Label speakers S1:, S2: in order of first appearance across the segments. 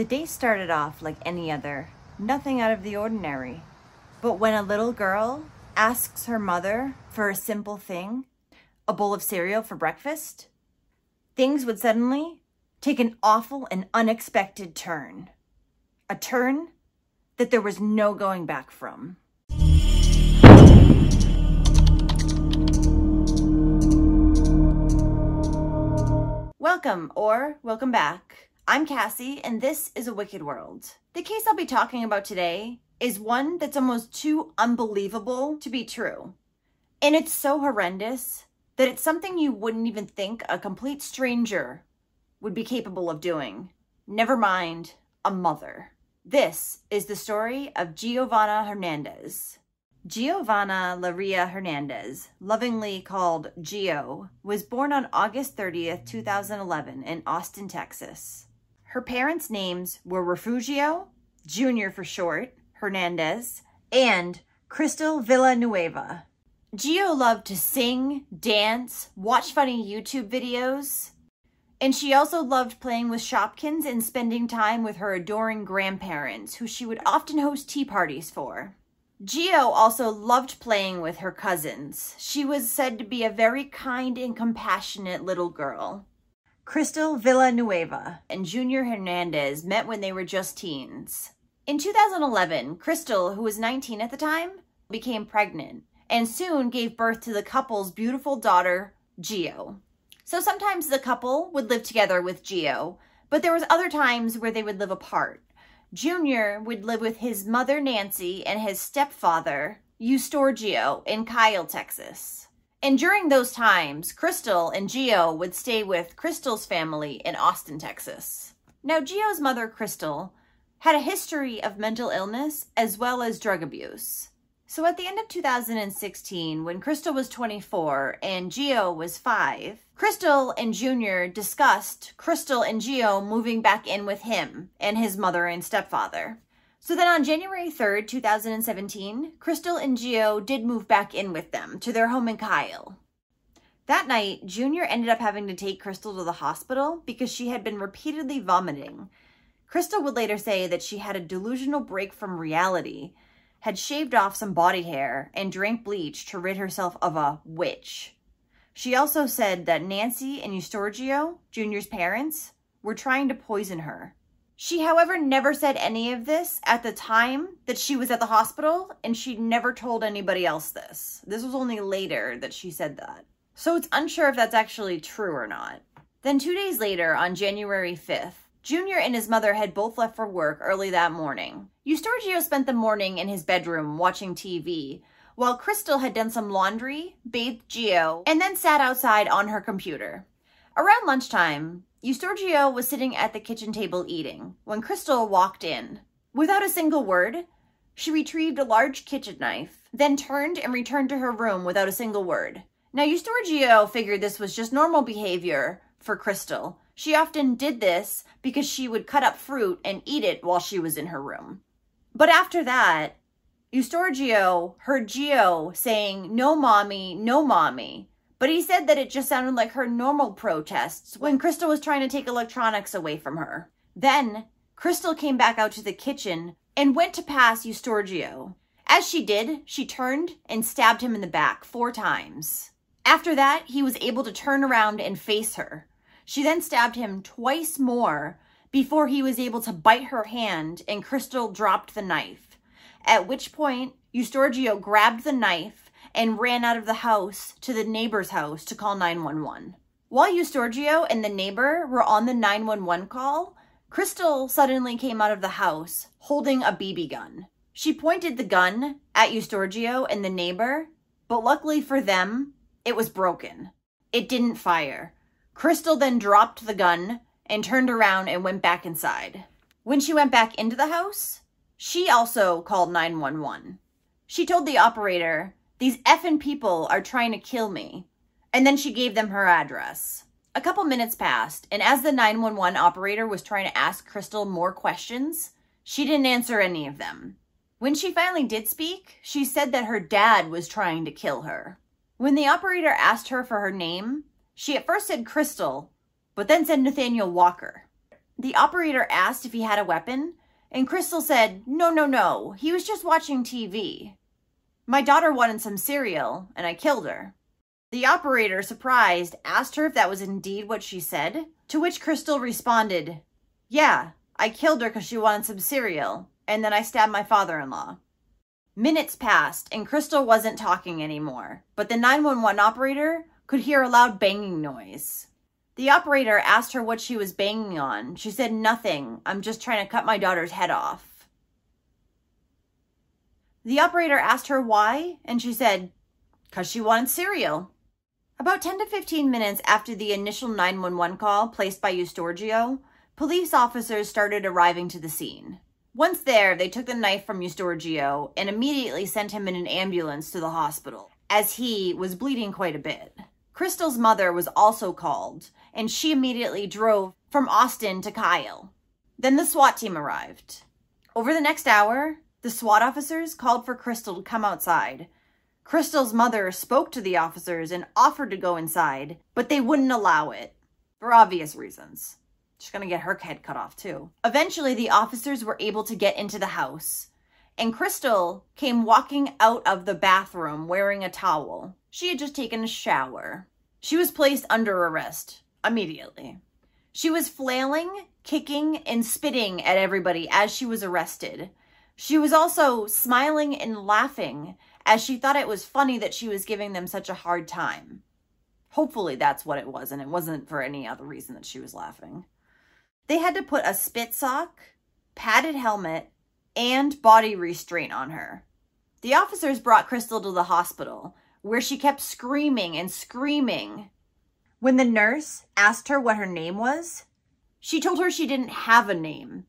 S1: The day started off like any other, nothing out of the ordinary. But when a little girl asks her mother for a simple thing, a bowl of cereal for breakfast, things would suddenly take an awful and unexpected turn. A turn that there was no going back from. Welcome or welcome back. I'm Cassie, and this is A Wicked World. The case I'll be talking about today is one that's almost too unbelievable to be true. And it's so horrendous that it's something you wouldn't even think a complete stranger would be capable of doing. Never mind a mother. This is the story of Giovanna Hernandez. Giovanna Laria Hernandez, lovingly called Gio, was born on August 30th, 2011 in Austin, Texas. Her parents' names were Refugio, Jr. for short, Hernandez, and Crystal Villanueva. Gio loved to sing, dance, watch funny YouTube videos, and she also loved playing with Shopkins and spending time with her adoring grandparents, who she would often host tea parties for. Gio also loved playing with her cousins. She was said to be a very kind and compassionate little girl. Crystal Villanueva and Junior Hernandez met when they were just teens. In 2011, Crystal, who was 19 at the time, became pregnant and soon gave birth to the couple's beautiful daughter, Gio. So sometimes the couple would live together with Gio, but there was other times where they would live apart. Junior would live with his mother Nancy and his stepfather, Eustorgio, in Kyle, Texas. And during those times, Crystal and Gio would stay with Crystal's family in Austin, Texas. Now, Gio's mother, Crystal, had a history of mental illness as well as drug abuse. So at the end of 2016, when Crystal was 24 and Gio was 5, Crystal and Junior discussed Crystal and Gio moving back in with him and his mother and stepfather. So then on January 3rd, 2017, Crystal and Gio did move back in with them to their home in Kyle. That night, Junior ended up having to take Crystal to the hospital because she had been repeatedly vomiting. Crystal would later say that she had a delusional break from reality, had shaved off some body hair, and drank bleach to rid herself of a witch. She also said that Nancy and Eustorgio, Junior's parents, were trying to poison her. She, however, never said any of this at the time that she was at the hospital, and she never told anybody else this. This was only later that she said that. So it's unsure if that's actually true or not. Then, two days later, on January 5th, Junior and his mother had both left for work early that morning. Eustorgio spent the morning in his bedroom watching TV, while Crystal had done some laundry, bathed Gio, and then sat outside on her computer. Around lunchtime, Eustorgio was sitting at the kitchen table eating when Crystal walked in. Without a single word, she retrieved a large kitchen knife, then turned and returned to her room without a single word. Now, Eustorgio figured this was just normal behavior for Crystal. She often did this because she would cut up fruit and eat it while she was in her room. But after that, Eustorgio heard Gio saying, No, mommy, no, mommy. But he said that it just sounded like her normal protests when Crystal was trying to take electronics away from her. Then, Crystal came back out to the kitchen and went to pass Eustorgio. As she did, she turned and stabbed him in the back four times. After that, he was able to turn around and face her. She then stabbed him twice more before he was able to bite her hand and Crystal dropped the knife. At which point, Eustorgio grabbed the knife and ran out of the house to the neighbor's house to call 911. While Eustorgio and the neighbor were on the 911 call, Crystal suddenly came out of the house holding a BB gun. She pointed the gun at Eustorgio and the neighbor, but luckily for them, it was broken. It didn't fire. Crystal then dropped the gun and turned around and went back inside. When she went back into the house, she also called 911. She told the operator these effing people are trying to kill me. And then she gave them her address. A couple minutes passed, and as the 911 operator was trying to ask Crystal more questions, she didn't answer any of them. When she finally did speak, she said that her dad was trying to kill her. When the operator asked her for her name, she at first said Crystal, but then said Nathaniel Walker. The operator asked if he had a weapon, and Crystal said, No, no, no, he was just watching TV. My daughter wanted some cereal, and I killed her. The operator, surprised, asked her if that was indeed what she said, to which Crystal responded, Yeah, I killed her because she wanted some cereal, and then I stabbed my father in law. Minutes passed, and Crystal wasn't talking anymore, but the 911 operator could hear a loud banging noise. The operator asked her what she was banging on. She said, Nothing. I'm just trying to cut my daughter's head off. The operator asked her why, and she said, Because she wanted cereal. About 10 to 15 minutes after the initial 911 call placed by Eustorgio, police officers started arriving to the scene. Once there, they took the knife from Eustorgio and immediately sent him in an ambulance to the hospital, as he was bleeding quite a bit. Crystal's mother was also called, and she immediately drove from Austin to Kyle. Then the SWAT team arrived. Over the next hour, the SWAT officers called for Crystal to come outside, Crystal's mother spoke to the officers and offered to go inside, but they wouldn't allow it for obvious reasons. She's to get her head cut off too. Eventually, the officers were able to get into the house, and Crystal came walking out of the bathroom wearing a towel. She had just taken a shower. She was placed under arrest immediately. She was flailing, kicking, and spitting at everybody as she was arrested. She was also smiling and laughing as she thought it was funny that she was giving them such a hard time. Hopefully that's what it was, and it wasn't for any other reason that she was laughing. They had to put a spit sock, padded helmet, and body restraint on her. The officers brought Crystal to the hospital, where she kept screaming and screaming. When the nurse asked her what her name was, she told her she didn't have a name.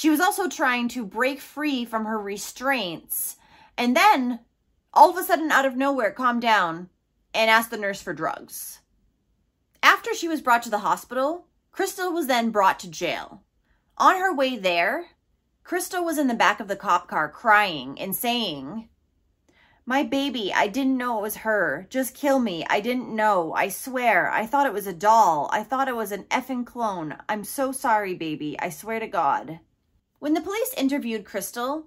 S1: She was also trying to break free from her restraints. And then all of a sudden, out of nowhere, calmed down and asked the nurse for drugs. After she was brought to the hospital, Crystal was then brought to jail. On her way there, Crystal was in the back of the cop car crying and saying, My baby, I didn't know it was her. Just kill me. I didn't know. I swear. I thought it was a doll. I thought it was an effing clone. I'm so sorry, baby. I swear to God. When the police interviewed Crystal,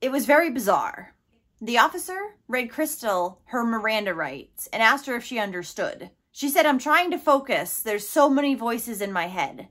S1: it was very bizarre. The officer read Crystal her Miranda rights and asked her if she understood. She said, I'm trying to focus. There's so many voices in my head.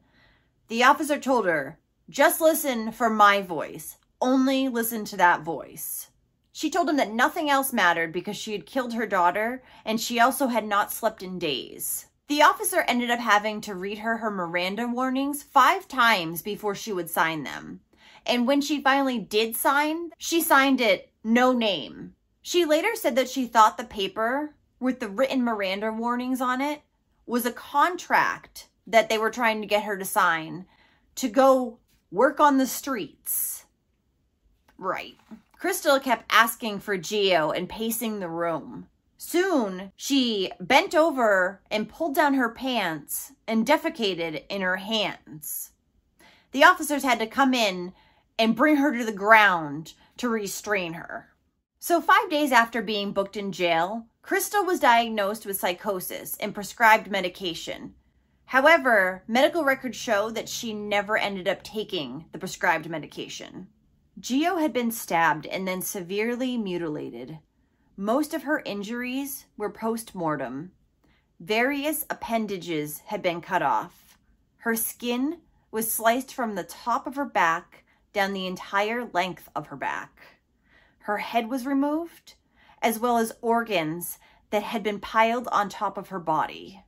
S1: The officer told her, just listen for my voice. Only listen to that voice. She told him that nothing else mattered because she had killed her daughter and she also had not slept in days. The officer ended up having to read her her Miranda warnings five times before she would sign them. And when she finally did sign, she signed it no name. She later said that she thought the paper with the written Miranda warnings on it was a contract that they were trying to get her to sign to go work on the streets. Right. Crystal kept asking for Gio and pacing the room. Soon, she bent over and pulled down her pants and defecated in her hands. The officers had to come in and bring her to the ground to restrain her. So, five days after being booked in jail, Crystal was diagnosed with psychosis and prescribed medication. However, medical records show that she never ended up taking the prescribed medication. Gio had been stabbed and then severely mutilated. Most of her injuries were post mortem. Various appendages had been cut off. Her skin was sliced from the top of her back down the entire length of her back. Her head was removed, as well as organs that had been piled on top of her body.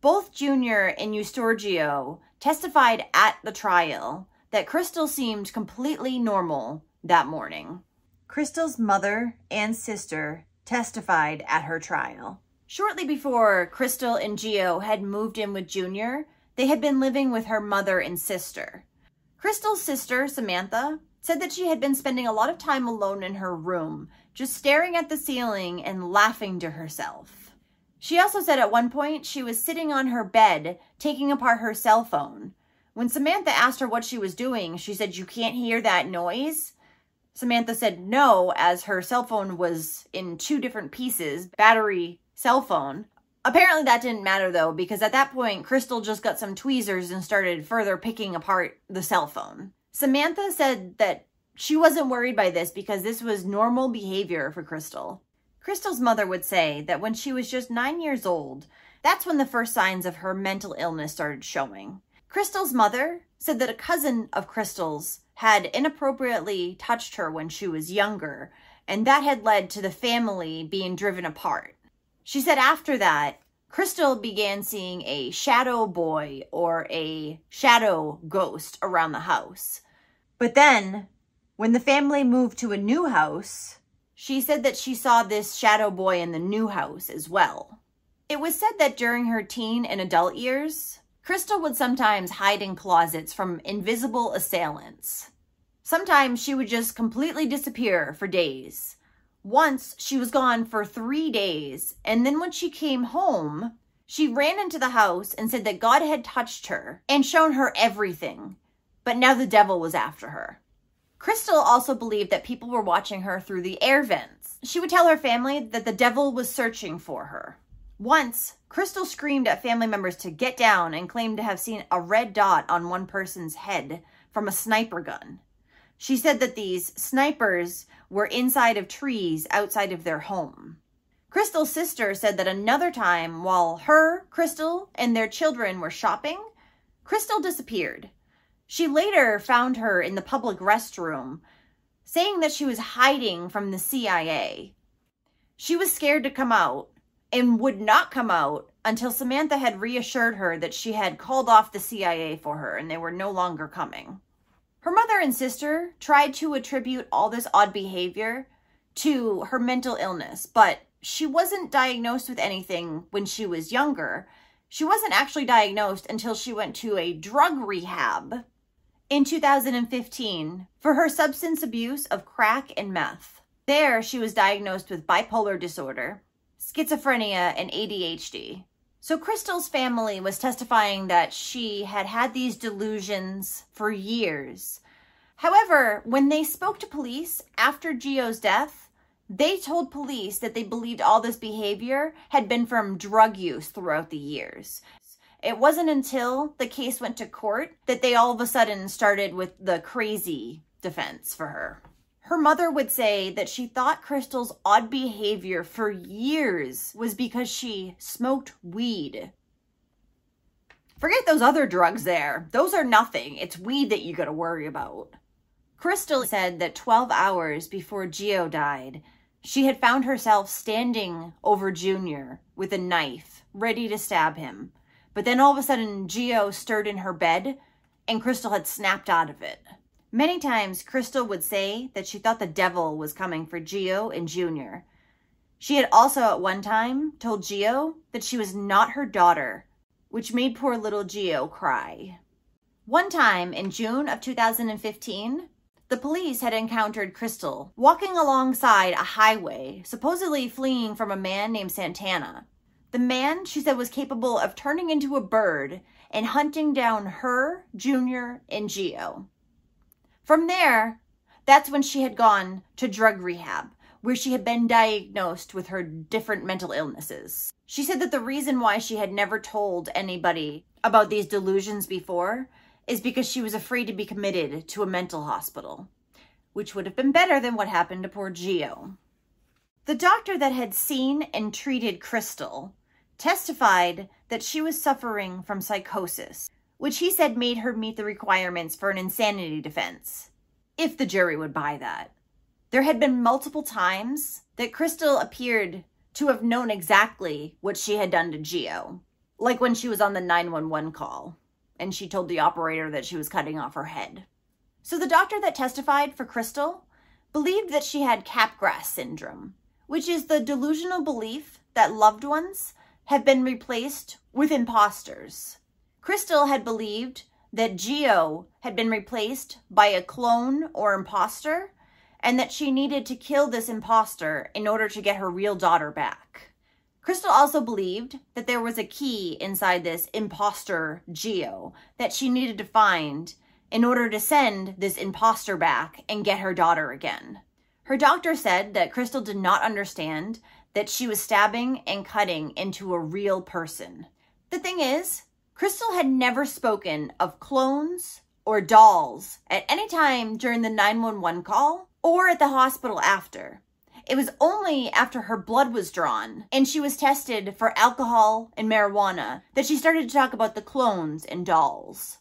S1: Both Junior and Eustorgio testified at the trial that Crystal seemed completely normal that morning. Crystal's mother and sister testified at her trial. Shortly before Crystal and Gio had moved in with Junior, they had been living with her mother and sister. Crystal's sister, Samantha, said that she had been spending a lot of time alone in her room, just staring at the ceiling and laughing to herself. She also said at one point she was sitting on her bed taking apart her cell phone. When Samantha asked her what she was doing, she said, You can't hear that noise? Samantha said no, as her cell phone was in two different pieces battery, cell phone. Apparently that didn't matter though, because at that point, Crystal just got some tweezers and started further picking apart the cell phone. Samantha said that she wasn't worried by this because this was normal behavior for Crystal. Crystal's mother would say that when she was just nine years old, that's when the first signs of her mental illness started showing. Crystal's mother said that a cousin of Crystal's had inappropriately touched her when she was younger, and that had led to the family being driven apart. She said after that, Crystal began seeing a shadow boy or a shadow ghost around the house. But then, when the family moved to a new house, she said that she saw this shadow boy in the new house as well. It was said that during her teen and adult years, Crystal would sometimes hide in closets from invisible assailants. Sometimes she would just completely disappear for days. Once she was gone for three days, and then when she came home, she ran into the house and said that God had touched her and shown her everything, but now the devil was after her. Crystal also believed that people were watching her through the air vents. She would tell her family that the devil was searching for her. Once, Crystal screamed at family members to get down and claimed to have seen a red dot on one person's head from a sniper gun. She said that these snipers were inside of trees outside of their home. Crystal's sister said that another time, while her, Crystal, and their children were shopping, Crystal disappeared. She later found her in the public restroom, saying that she was hiding from the CIA. She was scared to come out and would not come out until Samantha had reassured her that she had called off the CIA for her and they were no longer coming. Her mother and sister tried to attribute all this odd behavior to her mental illness, but she wasn't diagnosed with anything when she was younger. She wasn't actually diagnosed until she went to a drug rehab in 2015 for her substance abuse of crack and meth. There, she was diagnosed with bipolar disorder, schizophrenia, and ADHD. So Crystal's family was testifying that she had had these delusions for years. However, when they spoke to police after Gio's death, they told police that they believed all this behavior had been from drug use throughout the years. It wasn't until the case went to court that they all of a sudden started with the crazy defense for her. Her mother would say that she thought Crystal's odd behavior for years was because she smoked weed. Forget those other drugs there. Those are nothing. It's weed that you gotta worry about. Crystal said that 12 hours before Gio died, she had found herself standing over Junior with a knife, ready to stab him. But then all of a sudden, Gio stirred in her bed and Crystal had snapped out of it. Many times, Crystal would say that she thought the devil was coming for Gio and Junior. She had also at one time told Gio that she was not her daughter, which made poor little Gio cry. One time in June of 2015, the police had encountered Crystal walking alongside a highway, supposedly fleeing from a man named Santana. The man, she said, was capable of turning into a bird and hunting down her, Junior, and Gio. From there, that's when she had gone to drug rehab, where she had been diagnosed with her different mental illnesses. She said that the reason why she had never told anybody about these delusions before is because she was afraid to be committed to a mental hospital, which would have been better than what happened to poor Gio. The doctor that had seen and treated Crystal testified that she was suffering from psychosis, which he said made her meet the requirements for an insanity defense, if the jury would buy that. There had been multiple times that Crystal appeared to have known exactly what she had done to Gio, like when she was on the 911 call and she told the operator that she was cutting off her head. So the doctor that testified for Crystal believed that she had Capgras syndrome, which is the delusional belief that loved ones have been replaced with imposters. Crystal had believed that Gio had been replaced by a clone or imposter and that she needed to kill this imposter in order to get her real daughter back. Crystal also believed that there was a key inside this imposter Gio that she needed to find in order to send this imposter back and get her daughter again. Her doctor said that Crystal did not understand that she was stabbing and cutting into a real person. The thing is, Crystal had never spoken of clones or dolls at any time during the 911 call or at the hospital after. It was only after her blood was drawn and she was tested for alcohol and marijuana that she started to talk about the clones and dolls.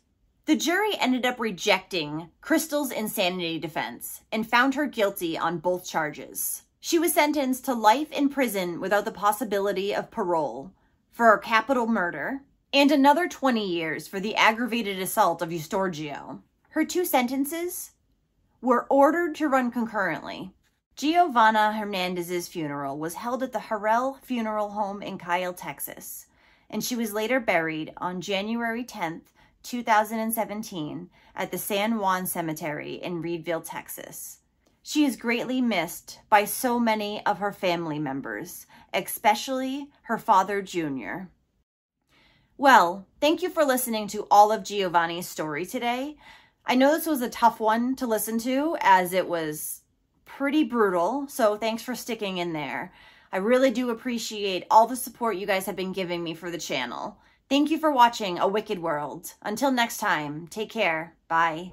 S1: The jury ended up rejecting Crystal's insanity defense and found her guilty on both charges. She was sentenced to life in prison without the possibility of parole for capital murder and another 20 years for the aggravated assault of Eustorgio. Her two sentences were ordered to run concurrently Giovanna Hernandez's funeral was held at the Harrell Funeral Home in Kyle, Texas, and she was later buried on January 10th, 2017 at the San Juan Cemetery in Reedville, Texas. She is greatly missed by so many of her family members, especially her father, Junior. Well, thank you for listening to all of Giovanni's story today. I know this was a tough one to listen to as it was pretty brutal. So thanks for sticking in there. I really do appreciate all the support you guys have been giving me for the channel. Thank you for watching A Wicked World. Until next time, take care. Bye.